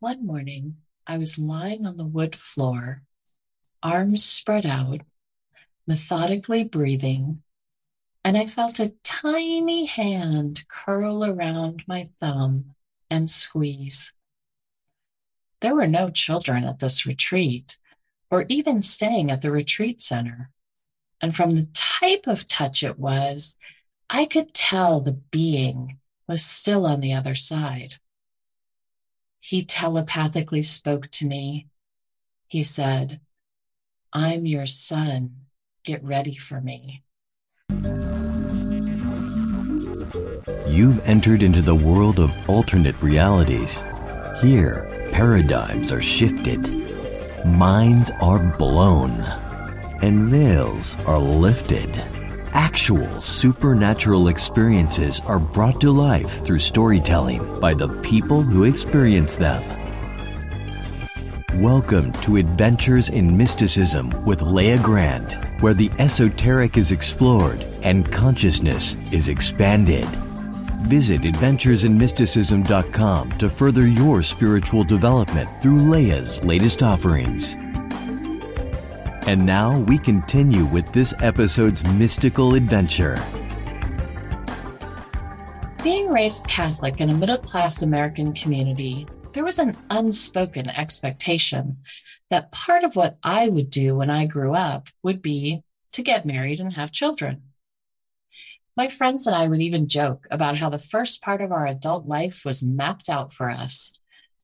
One morning, I was lying on the wood floor, arms spread out, methodically breathing, and I felt a tiny hand curl around my thumb and squeeze. There were no children at this retreat or even staying at the retreat center. And from the type of touch it was, I could tell the being was still on the other side. He telepathically spoke to me. He said, I'm your son. Get ready for me. You've entered into the world of alternate realities. Here, paradigms are shifted, minds are blown, and veils are lifted. Actual supernatural experiences are brought to life through storytelling by the people who experience them. Welcome to Adventures in Mysticism with Leah Grant, where the esoteric is explored and consciousness is expanded. Visit adventuresinmysticism.com to further your spiritual development through Leah's latest offerings. And now we continue with this episode's mystical adventure. Being raised Catholic in a middle class American community, there was an unspoken expectation that part of what I would do when I grew up would be to get married and have children. My friends and I would even joke about how the first part of our adult life was mapped out for us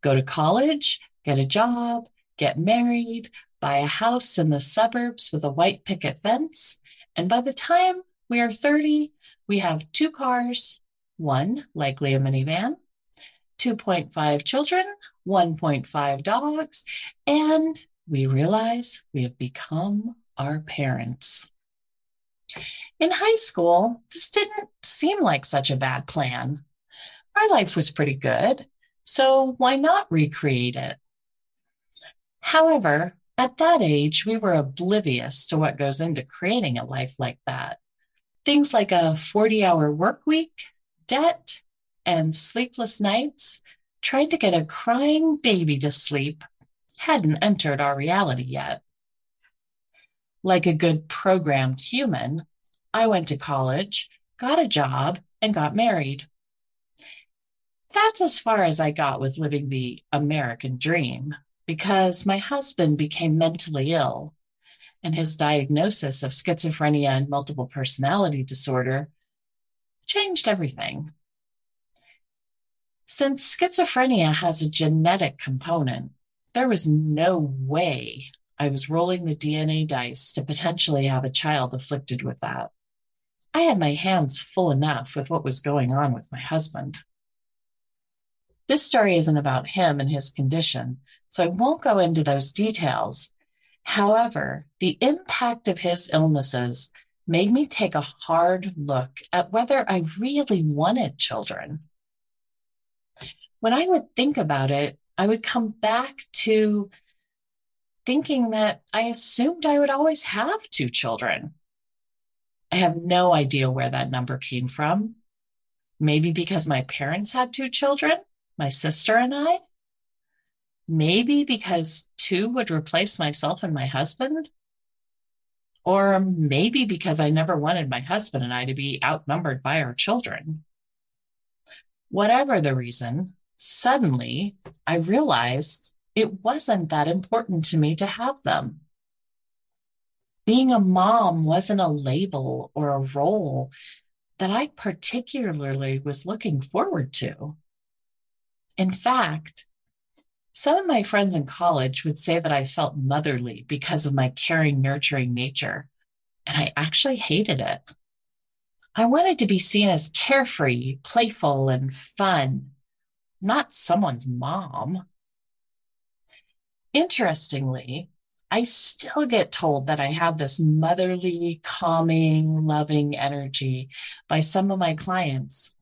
go to college, get a job, get married, buy a house in the suburbs with a white picket fence. And by the time we are 30, we have two cars, one, likely a minivan, 2.5 children, 1.5 dogs, and we realize we have become our parents. In high school, this didn't seem like such a bad plan. Our life was pretty good, so why not recreate it? However, at that age, we were oblivious to what goes into creating a life like that. Things like a 40 hour work week, debt, and sleepless nights, trying to get a crying baby to sleep, hadn't entered our reality yet. Like a good programmed human, I went to college, got a job, and got married. That's as far as I got with living the American dream because my husband became mentally ill and his diagnosis of schizophrenia and multiple personality disorder changed everything. Since schizophrenia has a genetic component, there was no way I was rolling the DNA dice to potentially have a child afflicted with that. I had my hands full enough with what was going on with my husband. This story isn't about him and his condition, so I won't go into those details. However, the impact of his illnesses made me take a hard look at whether I really wanted children. When I would think about it, I would come back to thinking that I assumed I would always have two children. I have no idea where that number came from. Maybe because my parents had two children, my sister and I. Maybe because two would replace myself and my husband. Or maybe because I never wanted my husband and I to be outnumbered by our children. Whatever the reason, suddenly I realized it wasn't that important to me to have them. Being a mom wasn't a label or a role that I particularly was looking forward to. In fact, some of my friends in college would say that I felt motherly because of my caring, nurturing nature, and I actually hated it. I wanted to be seen as carefree, playful, and fun, not someone's mom. Interestingly, I still get told that I have this motherly, calming, loving energy by some of my clients.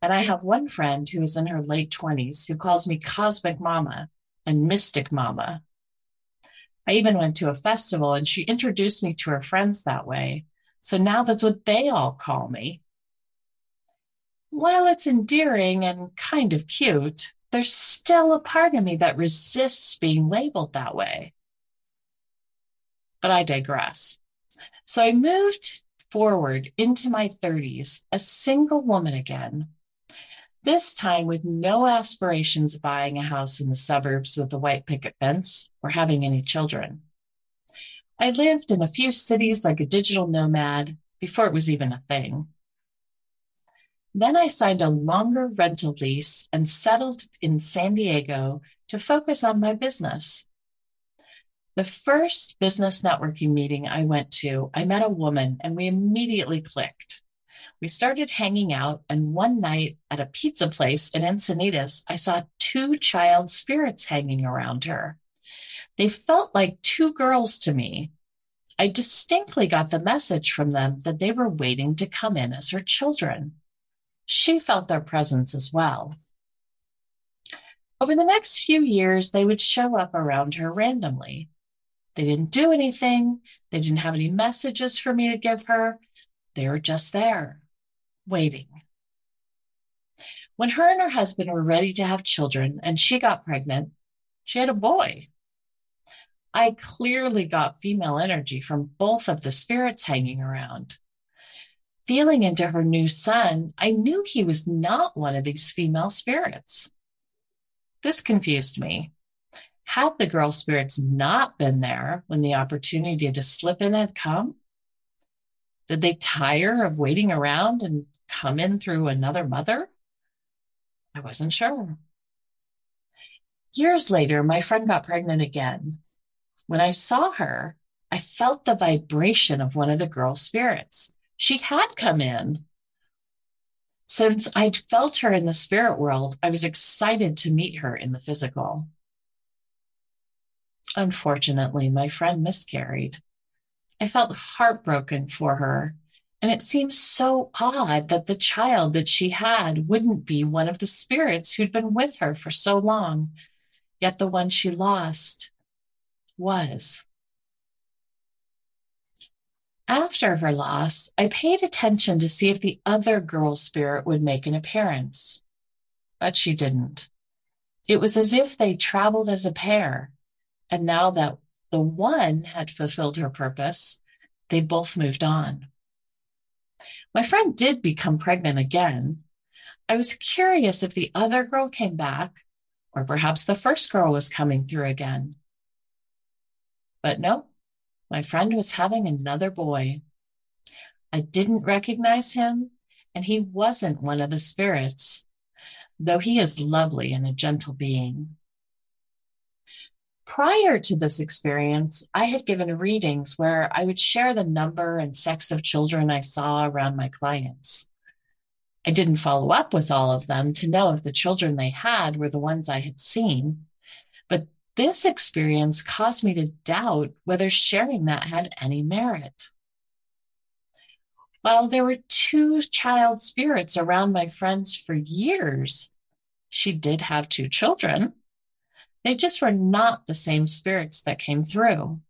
And I have one friend who is in her late 20s who calls me Cosmic Mama and Mystic Mama. I even went to a festival and she introduced me to her friends that way. So now that's what they all call me. While it's endearing and kind of cute, there's still a part of me that resists being labeled that way. But I digress. So I moved forward into my 30s, a single woman again, this time with no aspirations of buying a house in the suburbs with a white picket fence or having any children. I lived in a few cities like a digital nomad before it was even a thing. Then I signed a longer rental lease and settled in San Diego to focus on my business. The first business networking meeting I went to, I met a woman and we immediately clicked. We started hanging out, and one night at a pizza place in Encinitas, I saw two child spirits hanging around her. They felt like two girls to me. I distinctly got the message from them that they were waiting to come in as her children. She felt their presence as well. Over the next few years, they would show up around her randomly. They didn't do anything. They didn't have any messages for me to give her. They were just there, waiting. When her and her husband were ready to have children and she got pregnant, she had a boy. I clearly got female energy from both of the spirits hanging around. Feeling into her new son, I knew he was not one of these female spirits. This confused me. Had the girl spirits not been there when the opportunity to slip in had come? Did they tire of waiting around and come in through another mother? I wasn't sure. Years later, my friend got pregnant again. When I saw her, I felt the vibration of one of the girl spirits. She had come in. Since I'd felt her in the spirit world, I was excited to meet her in the physical. Unfortunately, my friend miscarried. I felt heartbroken for her, and it seemed so odd that the child that she had wouldn't be one of the spirits who'd been with her for so long, yet the one she lost was. After her loss, I paid attention to see if the other girl spirit would make an appearance, but she didn't. It was as if they traveled as a pair, and now that the one had fulfilled her purpose, they both moved on. My friend did become pregnant again. I was curious if the other girl came back, or perhaps the first girl was coming through again. But no, my friend was having another boy. I didn't recognize him, and he wasn't one of the spirits, though he is lovely and a gentle being. Prior to this experience, I had given readings where I would share the number and sex of children I saw around my clients. I didn't follow up with all of them to know if the children they had were the ones I had seen, but this experience caused me to doubt whether sharing that had any merit. While there were two child spirits around my friends for years, she did have two children they just were not the same spirits that came through.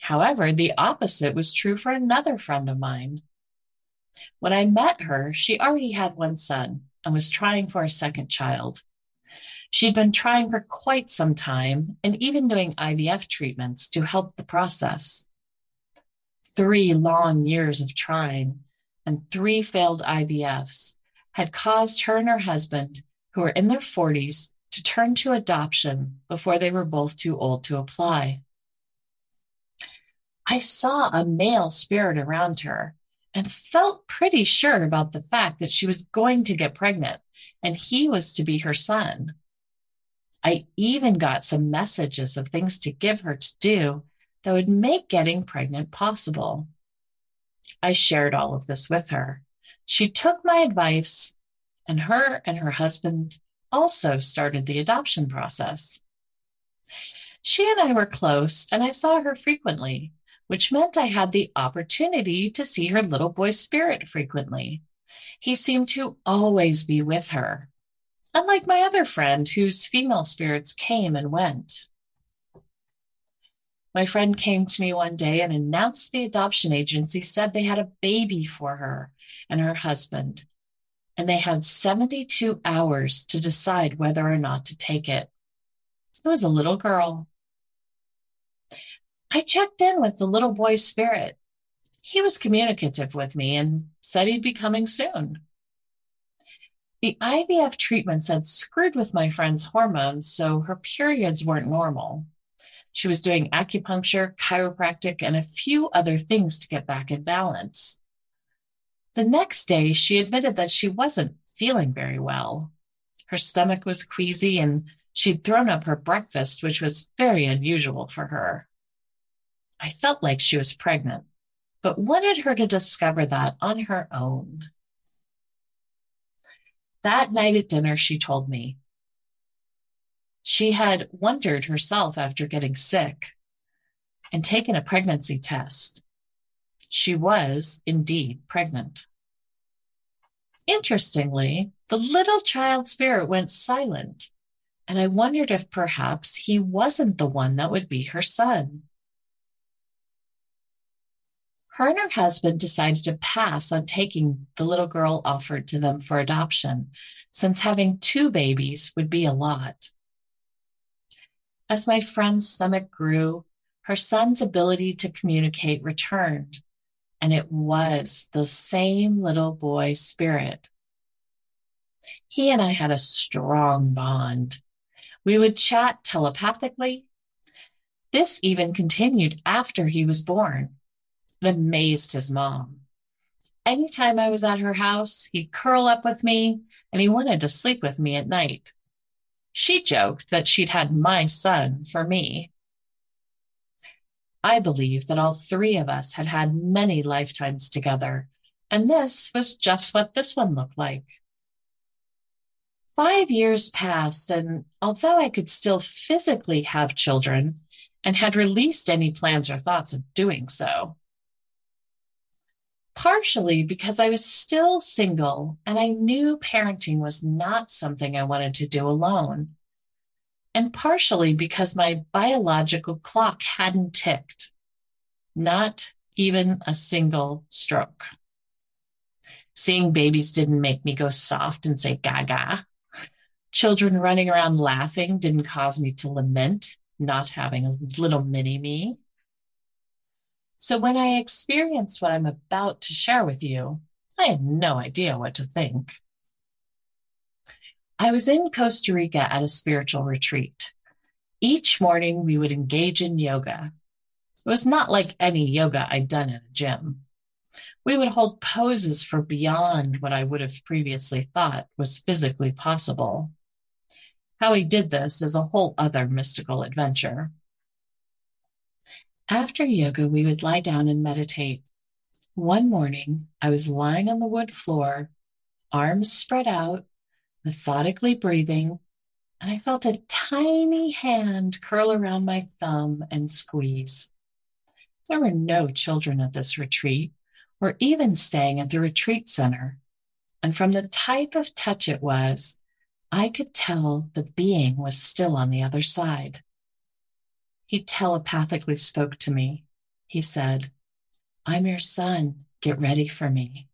However, the opposite was true for another friend of mine. When I met her, she already had one son and was trying for a second child. She'd been trying for quite some time and even doing IVF treatments to help the process. Three long years of trying and three failed IVFs had caused her and her husband who were in their 40s to turn to adoption before they were both too old to apply. I saw a male spirit around her and felt pretty sure about the fact that she was going to get pregnant and he was to be her son. I even got some messages of things to give her to do that would make getting pregnant possible. I shared all of this with her. She took my advice and her and her husband also started the adoption process. She and I were close, and I saw her frequently, which meant I had the opportunity to see her little boy spirit frequently. He seemed to always be with her, unlike my other friend, whose female spirits came and went. My friend came to me one day and announced the adoption agency said they had a baby for her and her husband and they had 72 hours to decide whether or not to take it. It was a little girl. I checked in with the little boy's spirit. He was communicative with me and said he'd be coming soon. The IVF treatments had screwed with my friend's hormones, so her periods weren't normal. She was doing acupuncture, chiropractic, and a few other things to get back in balance. The next day, she admitted that she wasn't feeling very well. Her stomach was queasy and she'd thrown up her breakfast, which was very unusual for her. I felt like she was pregnant, but wanted her to discover that on her own. That night at dinner, she told me she had wondered herself after getting sick and taken a pregnancy test. She was indeed pregnant. Interestingly, the little child spirit went silent, and I wondered if perhaps he wasn't the one that would be her son. Her and her husband decided to pass on taking the little girl offered to them for adoption, since having two babies would be a lot. As my friend's stomach grew, her son's ability to communicate returned, and it was the same little boy spirit. He and I had a strong bond. We would chat telepathically. This even continued after he was born. It amazed his mom. Anytime I was at her house, he'd curl up with me and he wanted to sleep with me at night. She joked that she'd had my son for me. I believe that all three of us had had many lifetimes together, and this was just what this one looked like. Five years passed, and although I could still physically have children and had released any plans or thoughts of doing so, partially because I was still single and I knew parenting was not something I wanted to do alone and partially because my biological clock hadn't ticked, not even a single stroke. Seeing babies didn't make me go soft and say gaga. Children running around laughing didn't cause me to lament not having a little mini me. So when I experienced what I'm about to share with you, I had no idea what to think. I was in Costa Rica at a spiritual retreat. Each morning we would engage in yoga. It was not like any yoga I'd done in a gym. We would hold poses for beyond what I would have previously thought was physically possible. How he did this is a whole other mystical adventure. After yoga, we would lie down and meditate. One morning, I was lying on the wood floor, arms spread out, methodically breathing, and I felt a tiny hand curl around my thumb and squeeze. There were no children at this retreat or even staying at the retreat center. And from the type of touch it was, I could tell the being was still on the other side. He telepathically spoke to me. He said, I'm your son. Get ready for me.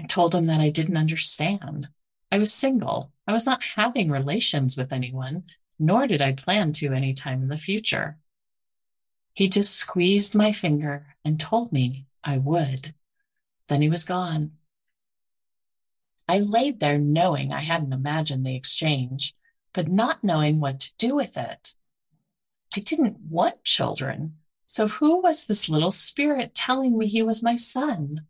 I told him that I didn't understand. I was single. I was not having relations with anyone, nor did I plan to any time in the future. He just squeezed my finger and told me I would. Then he was gone. I laid there knowing I hadn't imagined the exchange, but not knowing what to do with it. I didn't want children, so who was this little spirit telling me he was my son?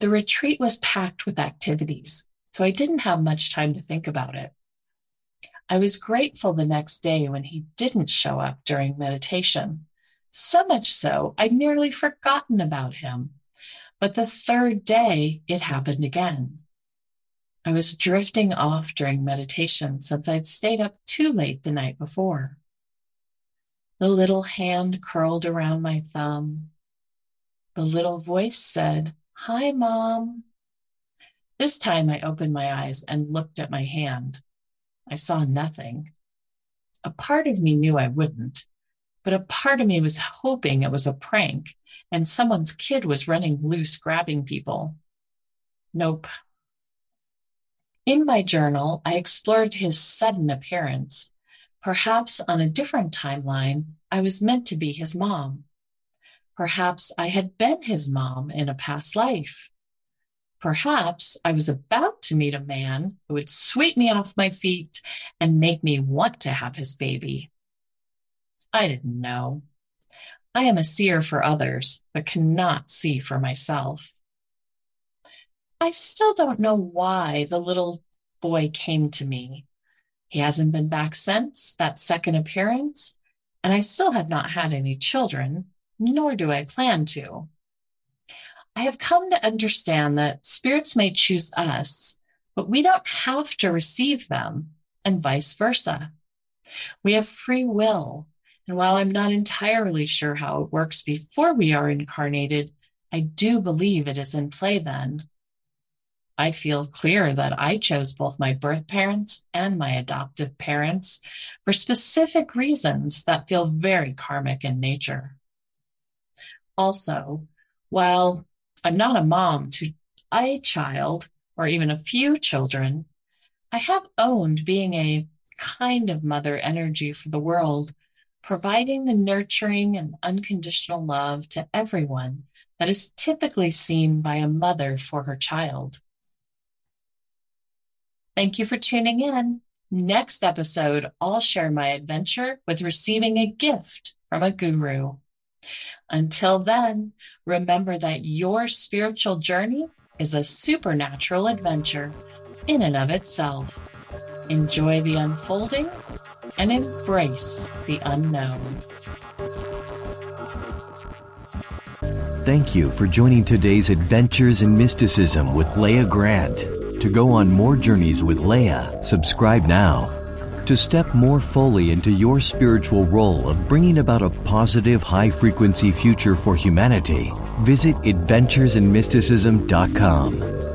The retreat was packed with activities, so I didn't have much time to think about it. I was grateful the next day when he didn't show up during meditation. So much so, I'd nearly forgotten about him. But the third day, it happened again. I was drifting off during meditation since I'd stayed up too late the night before. The little hand curled around my thumb. The little voice said, Hi, Mom. This time I opened my eyes and looked at my hand. I saw nothing. A part of me knew I wouldn't, but a part of me was hoping it was a prank and someone's kid was running loose grabbing people. Nope. In my journal, I explored his sudden appearance. Perhaps on a different timeline, I was meant to be his mom. Perhaps I had been his mom in a past life. Perhaps I was about to meet a man who would sweep me off my feet and make me want to have his baby. I didn't know. I am a seer for others, but cannot see for myself. I still don't know why the little boy came to me. He hasn't been back since that second appearance, and I still have not had any children, nor do I plan to. I have come to understand that spirits may choose us, but we don't have to receive them, and vice versa. We have free will, and while I'm not entirely sure how it works before we are incarnated, I do believe it is in play then. I feel clear that I chose both my birth parents and my adoptive parents for specific reasons that feel very karmic in nature. Also, while I'm not a mom to a child or even a few children, I have owned being a kind of mother energy for the world, providing the nurturing and unconditional love to everyone that is typically seen by a mother for her child. Thank you for tuning in. Next episode, I'll share my adventure with receiving a gift from a guru. Until then, remember that your spiritual journey is a supernatural adventure in and of itself. Enjoy the unfolding and embrace the unknown. Thank you for joining today's Adventures in Mysticism with Leah Grant. To go on more journeys with Leah, subscribe now to step more fully into your spiritual role of bringing about a positive, high frequency future for humanity, visit AdventuresinMysticism.com.